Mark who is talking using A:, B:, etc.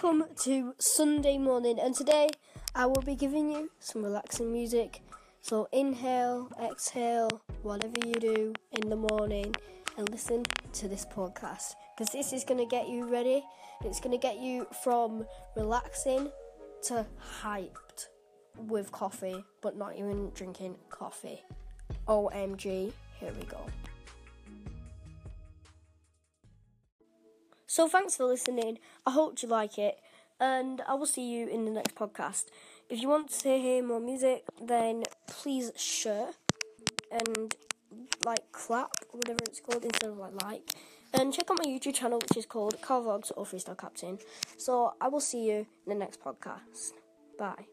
A: welcome to Sunday morning, and today I will be giving you some relaxing music. So, inhale, exhale, whatever you do in the morning, and listen to this podcast because this is going to get you ready. It's going to get you from relaxing to hyped with coffee, but not even drinking coffee. OMG, here we go. So thanks for listening. I hope you like it, and I will see you in the next podcast. If you want to hear more music, then please share and like clap, whatever it's called, instead of like like. And check out my YouTube channel, which is called Car Vlogs or Freestyle Captain. So I will see you in the next podcast. Bye.